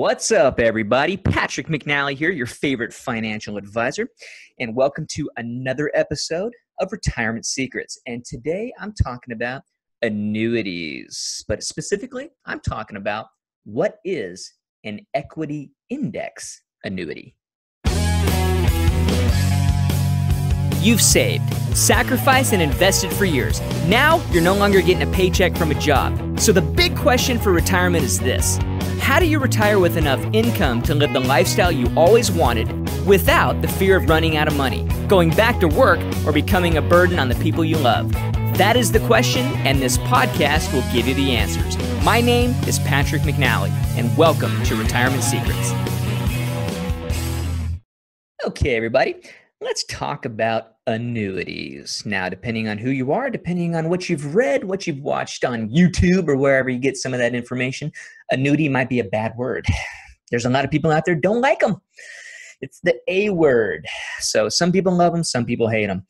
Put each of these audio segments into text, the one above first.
What's up, everybody? Patrick McNally here, your favorite financial advisor, and welcome to another episode of Retirement Secrets. And today I'm talking about annuities, but specifically, I'm talking about what is an equity index annuity. You've saved, sacrificed, and invested for years. Now you're no longer getting a paycheck from a job. So the big question for retirement is this How do you retire with enough income to live the lifestyle you always wanted without the fear of running out of money, going back to work, or becoming a burden on the people you love? That is the question, and this podcast will give you the answers. My name is Patrick McNally, and welcome to Retirement Secrets. Okay, everybody. Let's talk about annuities. Now, depending on who you are, depending on what you've read, what you've watched on YouTube or wherever you get some of that information, annuity might be a bad word. There's a lot of people out there don't like them. It's the A word. So some people love them, some people hate them.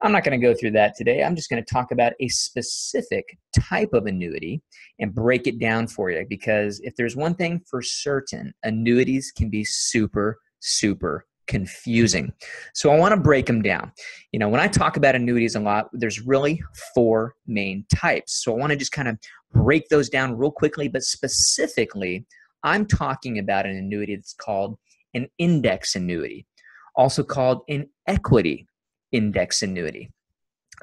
I'm not going to go through that today. I'm just going to talk about a specific type of annuity and break it down for you because if there's one thing for certain, annuities can be super, super confusing. So I want to break them down. You know, when I talk about annuities a lot, there's really four main types. So I want to just kind of break those down real quickly, but specifically, I'm talking about an annuity that's called an index annuity, also called an equity index annuity.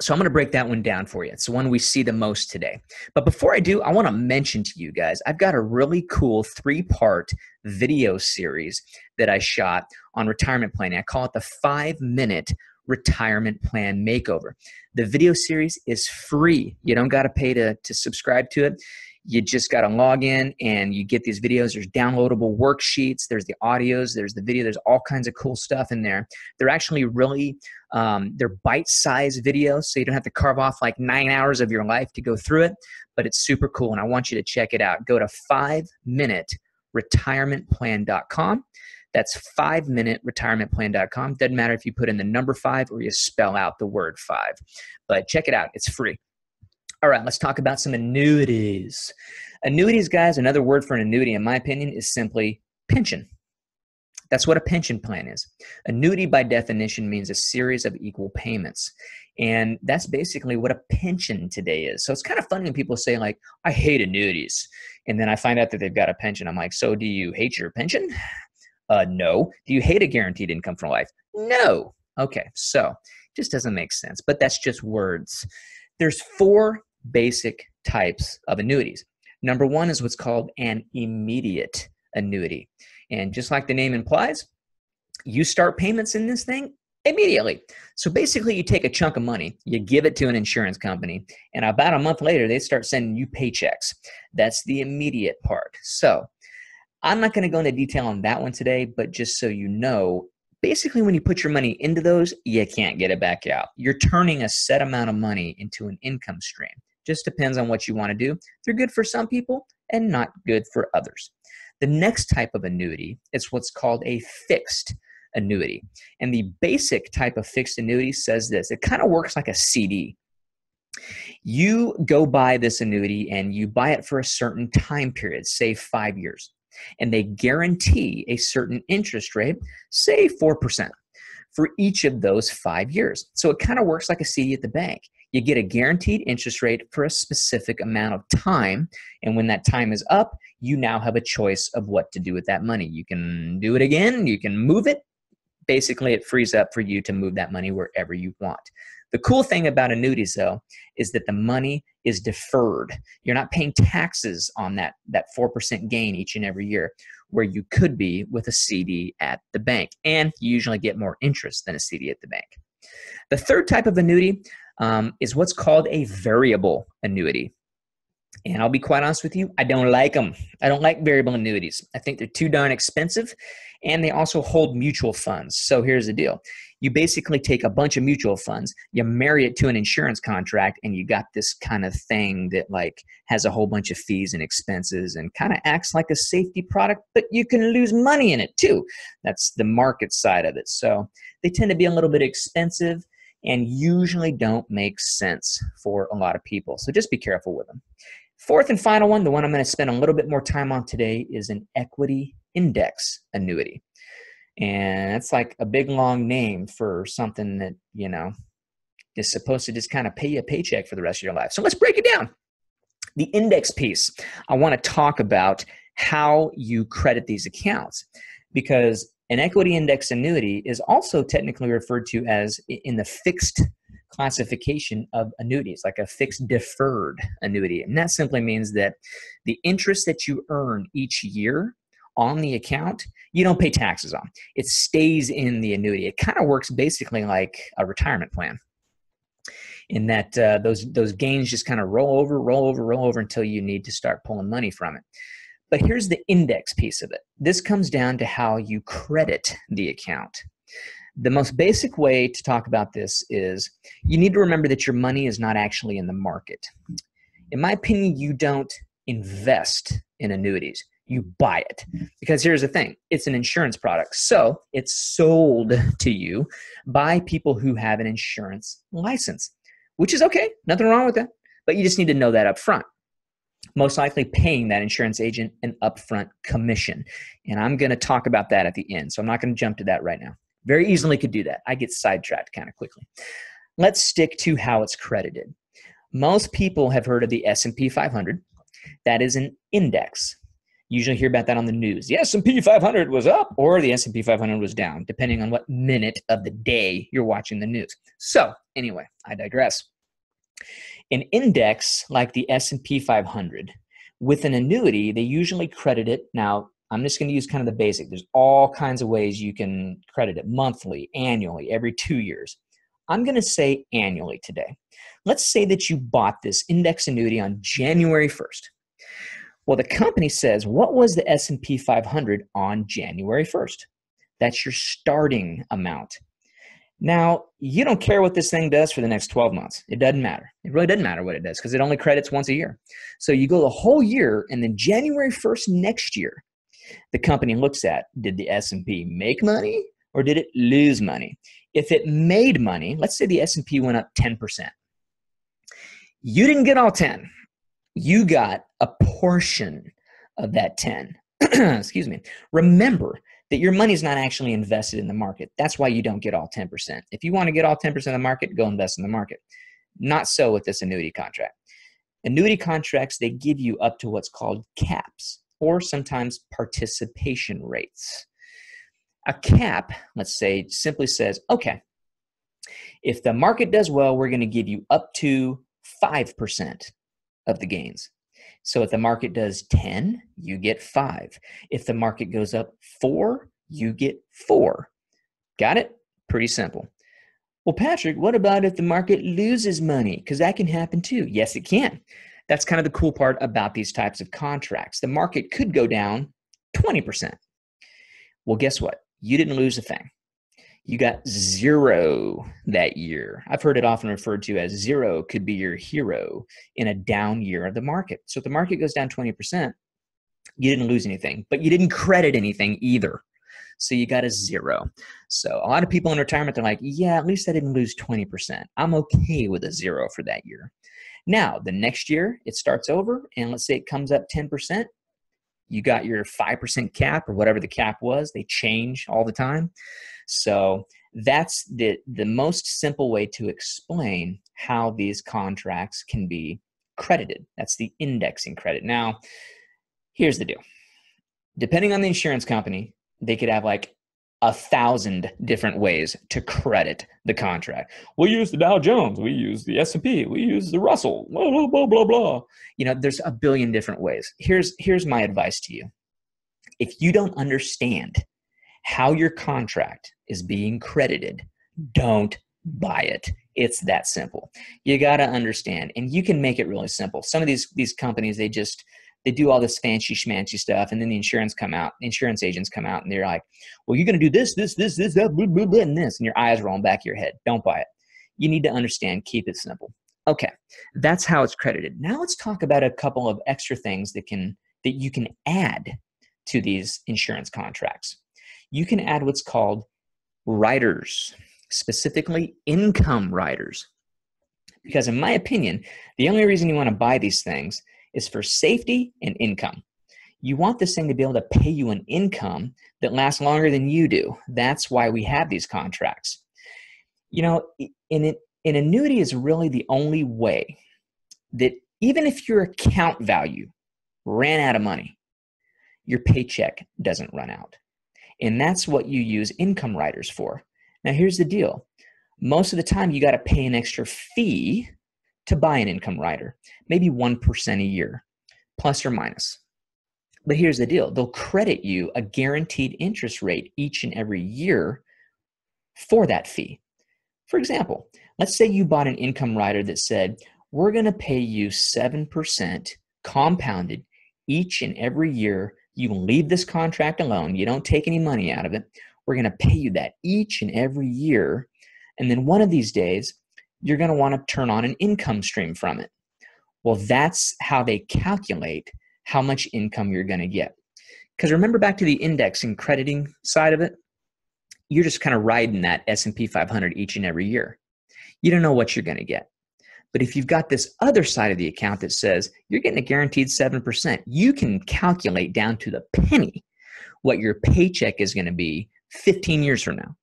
So I'm going to break that one down for you. It's the one we see the most today. But before I do, I want to mention to you guys I've got a really cool three part video series that I shot on retirement planning. I call it the five minute retirement plan makeover. The video series is free. You don't got to pay to, to subscribe to it. You just got to log in and you get these videos. There's downloadable worksheets, there's the audios, there's the video, there's all kinds of cool stuff in there. They're actually really um, they're bite-sized videos, so you don't have to carve off like nine hours of your life to go through it. But it's super cool, and I want you to check it out. Go to five-minute-retirementplan.com. That's five-minute-retirementplan.com. Doesn't matter if you put in the number five or you spell out the word five, but check it out. It's free. All right, let's talk about some annuities. Annuities, guys, another word for an annuity, in my opinion, is simply pension. That's what a pension plan is. Annuity, by definition, means a series of equal payments. And that's basically what a pension today is. So it's kind of funny when people say, like, I hate annuities. And then I find out that they've got a pension. I'm like, so do you hate your pension? Uh, no. Do you hate a guaranteed income for life? No. Okay, so just doesn't make sense. But that's just words. There's four basic types of annuities. Number one is what's called an immediate annuity. And just like the name implies, you start payments in this thing immediately. So basically, you take a chunk of money, you give it to an insurance company, and about a month later, they start sending you paychecks. That's the immediate part. So I'm not going to go into detail on that one today, but just so you know, basically, when you put your money into those, you can't get it back out. You're turning a set amount of money into an income stream. Just depends on what you want to do. They're good for some people and not good for others. The next type of annuity is what's called a fixed annuity. And the basic type of fixed annuity says this it kind of works like a CD. You go buy this annuity and you buy it for a certain time period, say five years, and they guarantee a certain interest rate, say 4%, for each of those five years. So it kind of works like a CD at the bank. You get a guaranteed interest rate for a specific amount of time. And when that time is up, you now have a choice of what to do with that money. You can do it again, you can move it. Basically, it frees up for you to move that money wherever you want. The cool thing about annuities, though, is that the money is deferred. You're not paying taxes on that, that 4% gain each and every year, where you could be with a CD at the bank. And you usually get more interest than a CD at the bank. The third type of annuity um, is what's called a variable annuity. And I'll be quite honest with you, I don't like them. I don't like variable annuities. I think they're too darn expensive and they also hold mutual funds. So here's the deal you basically take a bunch of mutual funds, you marry it to an insurance contract, and you got this kind of thing that like has a whole bunch of fees and expenses and kind of acts like a safety product, but you can lose money in it too. That's the market side of it. So they tend to be a little bit expensive and usually don't make sense for a lot of people. So just be careful with them. Fourth and final one, the one I'm going to spend a little bit more time on today, is an equity index annuity. And that's like a big long name for something that, you know, is supposed to just kind of pay you a paycheck for the rest of your life. So let's break it down. The index piece, I want to talk about how you credit these accounts because an equity index annuity is also technically referred to as in the fixed classification of annuities, like a fixed deferred annuity. And that simply means that the interest that you earn each year on the account, you don't pay taxes on. It stays in the annuity. It kind of works basically like a retirement plan. In that uh, those those gains just kind of roll over, roll over, roll over until you need to start pulling money from it. But here's the index piece of it. This comes down to how you credit the account. The most basic way to talk about this is you need to remember that your money is not actually in the market. In my opinion, you don't invest in annuities, you buy it. Because here's the thing it's an insurance product. So it's sold to you by people who have an insurance license, which is okay, nothing wrong with that. But you just need to know that up front most likely paying that insurance agent an upfront commission. And I'm going to talk about that at the end. So I'm not going to jump to that right now. Very easily could do that. I get sidetracked kind of quickly. Let's stick to how it's credited. Most people have heard of the S&P 500. That is an index. Usually hear about that on the news. The S&P 500 was up or the S&P 500 was down, depending on what minute of the day you're watching the news. So, anyway, I digress. An index like the S&P 500 with an annuity they usually credit it. Now i'm just going to use kind of the basic. There's all kinds of ways you can credit it monthly annually every two years. I'm going to say annually today. Let's say that you bought this index annuity on january 1st well the company says what was the s&p 500 on january 1st that's your starting amount now, you don't care what this thing does for the next 12 months. It doesn't matter. It really doesn't matter what it does because it only credits once a year. So you go the whole year and then January 1st next year, the company looks at did the S&P make money or did it lose money? If it made money, let's say the S&P went up 10%. You didn't get all 10. You got a portion of that 10. Excuse me. Remember, that your money's not actually invested in the market. That's why you don't get all 10%. If you want to get all 10% of the market, go invest in the market. Not so with this annuity contract. Annuity contracts, they give you up to what's called caps or sometimes participation rates. A cap, let's say, simply says, okay, if the market does well, we're going to give you up to 5% of the gains. So if the market does 10, you get 5. If the market goes up 4, you get 4. Got it? Pretty simple. Well, Patrick, what about if the market loses money? Because that can happen too. Yes, it can. That's kind of the cool part about these types of contracts. The market could go down 20%. Well, guess what? You didn't lose a thing you got zero that year. I've heard it often referred to as zero could be your hero in a down year of the market. So if the market goes down 20%, you didn't lose anything, but you didn't credit anything either. So you got a zero. So a lot of people in retirement, they're like, yeah, at least I didn't lose 20%. I'm okay with a zero for that year. Now, the next year it starts over, and let's say it comes up 10%. You got your 5% cap or whatever the cap was. They change all the time. So that's the the most simple way to explain how these contracts can be credited. That's the indexing credit. Now, here's the deal. Depending on the insurance company, they could have like a thousand different ways to credit the contract. We use the Dow Jones, we use the S&P, we use the Russell, blah blah blah blah blah. You know, there's a billion different ways. Here's here's my advice to you. If you don't understand how your contract is being credited, don't buy it. It's that simple. You got to understand, and you can make it really simple. Some of these these companies they just they do all this fancy schmancy stuff, and then the insurance come out, insurance agents come out, and they're like, "Well, you're going to do this, this, this, this, that, blah, blah, blah, and this," and your eyes rolling back your head. Don't buy it. You need to understand. Keep it simple. Okay, that's how it's credited. Now let's talk about a couple of extra things that can that you can add to these insurance contracts you can add what's called riders, specifically income riders. Because, in my opinion, the only reason you want to buy these things is for safety and income. You want this thing to be able to pay you an income that lasts longer than you do. That's why we have these contracts. You know, an, an annuity is really the only way that even if your account value ran out of money, your paycheck doesn't run out. And that's what you use income riders for. Now, here's the deal most of the time, you got to pay an extra fee to buy an income rider, maybe 1% a year, plus or minus. But here's the deal they'll credit you a guaranteed interest rate each and every year for that fee. For example, let's say you bought an income rider that said, We're going to pay you 7% compounded each and every year. You leave this contract alone, you don't take any money out of it. We're going to pay you that each and every year. And then one of these days, you're going to want to turn on an income stream from it. Well, that's how they calculate how much income you're going to get. Because remember back to the indexing crediting side of it, you're just kind of riding that S&P 500 each and every year. You don't know what you're going to get. But if you've got this other side of the account that says you're getting a guaranteed 7%, you can calculate down to the penny what your paycheck is going to be 15 years from now.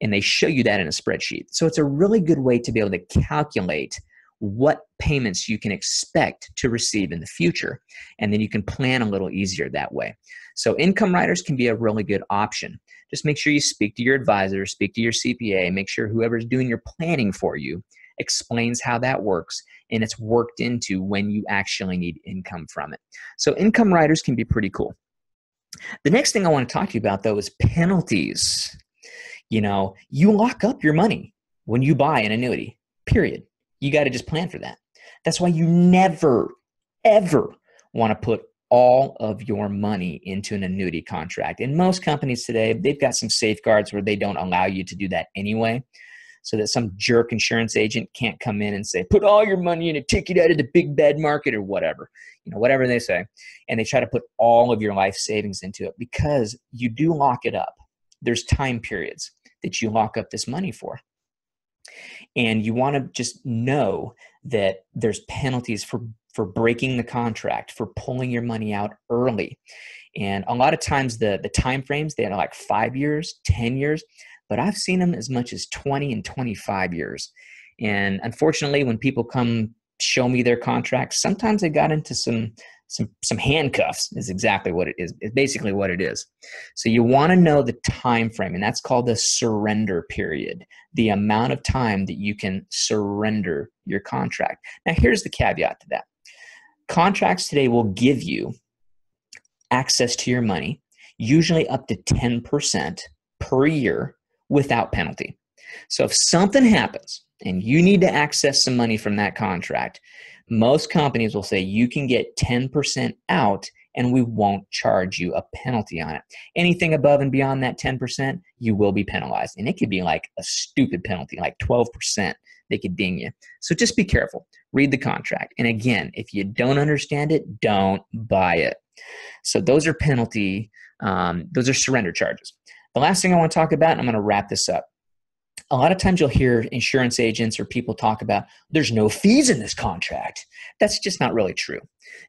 And they show you that in a spreadsheet. So it's a really good way to be able to calculate what payments you can expect to receive in the future. And then you can plan a little easier that way. So income riders can be a really good option. Just make sure you speak to your advisor, speak to your CPA, make sure whoever's doing your planning for you explains how that works and it's worked into when you actually need income from it. So income riders can be pretty cool. The next thing I want to talk to you about though is penalties. You know, you lock up your money when you buy an annuity, period. You got to just plan for that. That's why you never, ever want to put all of your money into an annuity contract. In most companies today, they've got some safeguards where they don't allow you to do that anyway, so that some jerk insurance agent can't come in and say, put all your money in a ticket out of the big bad market or whatever, you know, whatever they say. And they try to put all of your life savings into it because you do lock it up. There's time periods that you lock up this money for. And you want to just know that there's penalties for for breaking the contract, for pulling your money out early. And a lot of times the the time frames they're like 5 years, 10 years, but I've seen them as much as 20 and 25 years. And unfortunately when people come show me their contracts, sometimes they got into some some some handcuffs is exactly what it is it's basically what it is. So you want to know the time frame and that's called the surrender period the amount of time that you can surrender your contract. Now here's the caveat to that. Contracts today will give you access to your money usually up to 10% per year without penalty. So if something happens and you need to access some money from that contract most companies will say you can get 10% out and we won't charge you a penalty on it. Anything above and beyond that 10%, you will be penalized. And it could be like a stupid penalty, like 12%. They could ding you. So just be careful. Read the contract. And again, if you don't understand it, don't buy it. So those are penalty, um, those are surrender charges. The last thing I want to talk about, and I'm going to wrap this up, a lot of times you'll hear insurance agents or people talk about there's no fees in this contract. That's just not really true.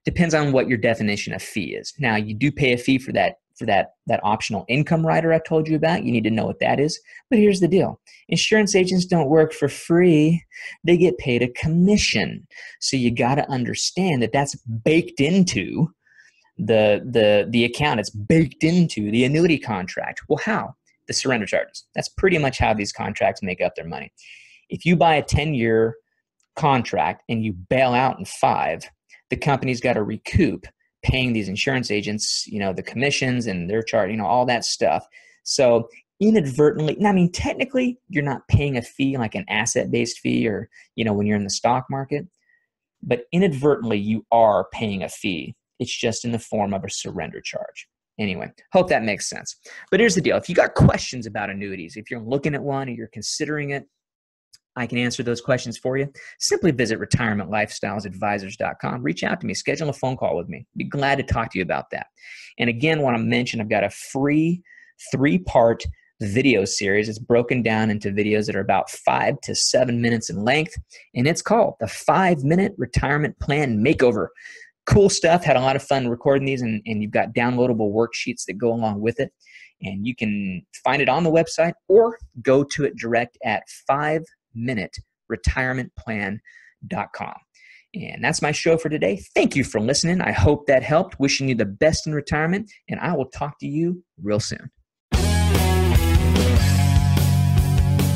Depends on what your definition of fee is. Now you do pay a fee for that for that that optional income rider I told you about. You need to know what that is. But here's the deal. Insurance agents don't work for free. They get paid a commission. So you got to understand that that's baked into the the the account. It's baked into the annuity contract. Well, how? The surrender charges. That's pretty much how these contracts make up their money. If you buy a 10 year contract and you bail out in five, the company's got to recoup paying these insurance agents, you know, the commissions and their charge, you know, all that stuff. So inadvertently, I mean, technically, you're not paying a fee like an asset based fee or, you know, when you're in the stock market, but inadvertently, you are paying a fee. It's just in the form of a surrender charge. Anyway, hope that makes sense. But here's the deal if you got questions about annuities, if you're looking at one or you're considering it, I can answer those questions for you. Simply visit retirementlifestylesadvisors.com. Reach out to me, schedule a phone call with me. Be glad to talk to you about that. And again, want to mention I've got a free three part video series. It's broken down into videos that are about five to seven minutes in length, and it's called the Five Minute Retirement Plan Makeover. Cool stuff. Had a lot of fun recording these, and, and you've got downloadable worksheets that go along with it. And you can find it on the website or go to it direct at 5minuteretirementplan.com. And that's my show for today. Thank you for listening. I hope that helped. Wishing you the best in retirement, and I will talk to you real soon.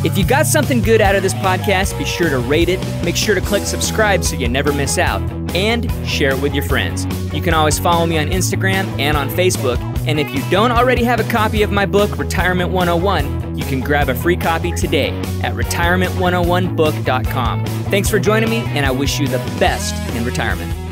If you got something good out of this podcast, be sure to rate it, make sure to click subscribe so you never miss out, and share it with your friends. You can always follow me on Instagram and on Facebook. And if you don't already have a copy of my book, Retirement 101, you can grab a free copy today at retirement101book.com. Thanks for joining me, and I wish you the best in retirement.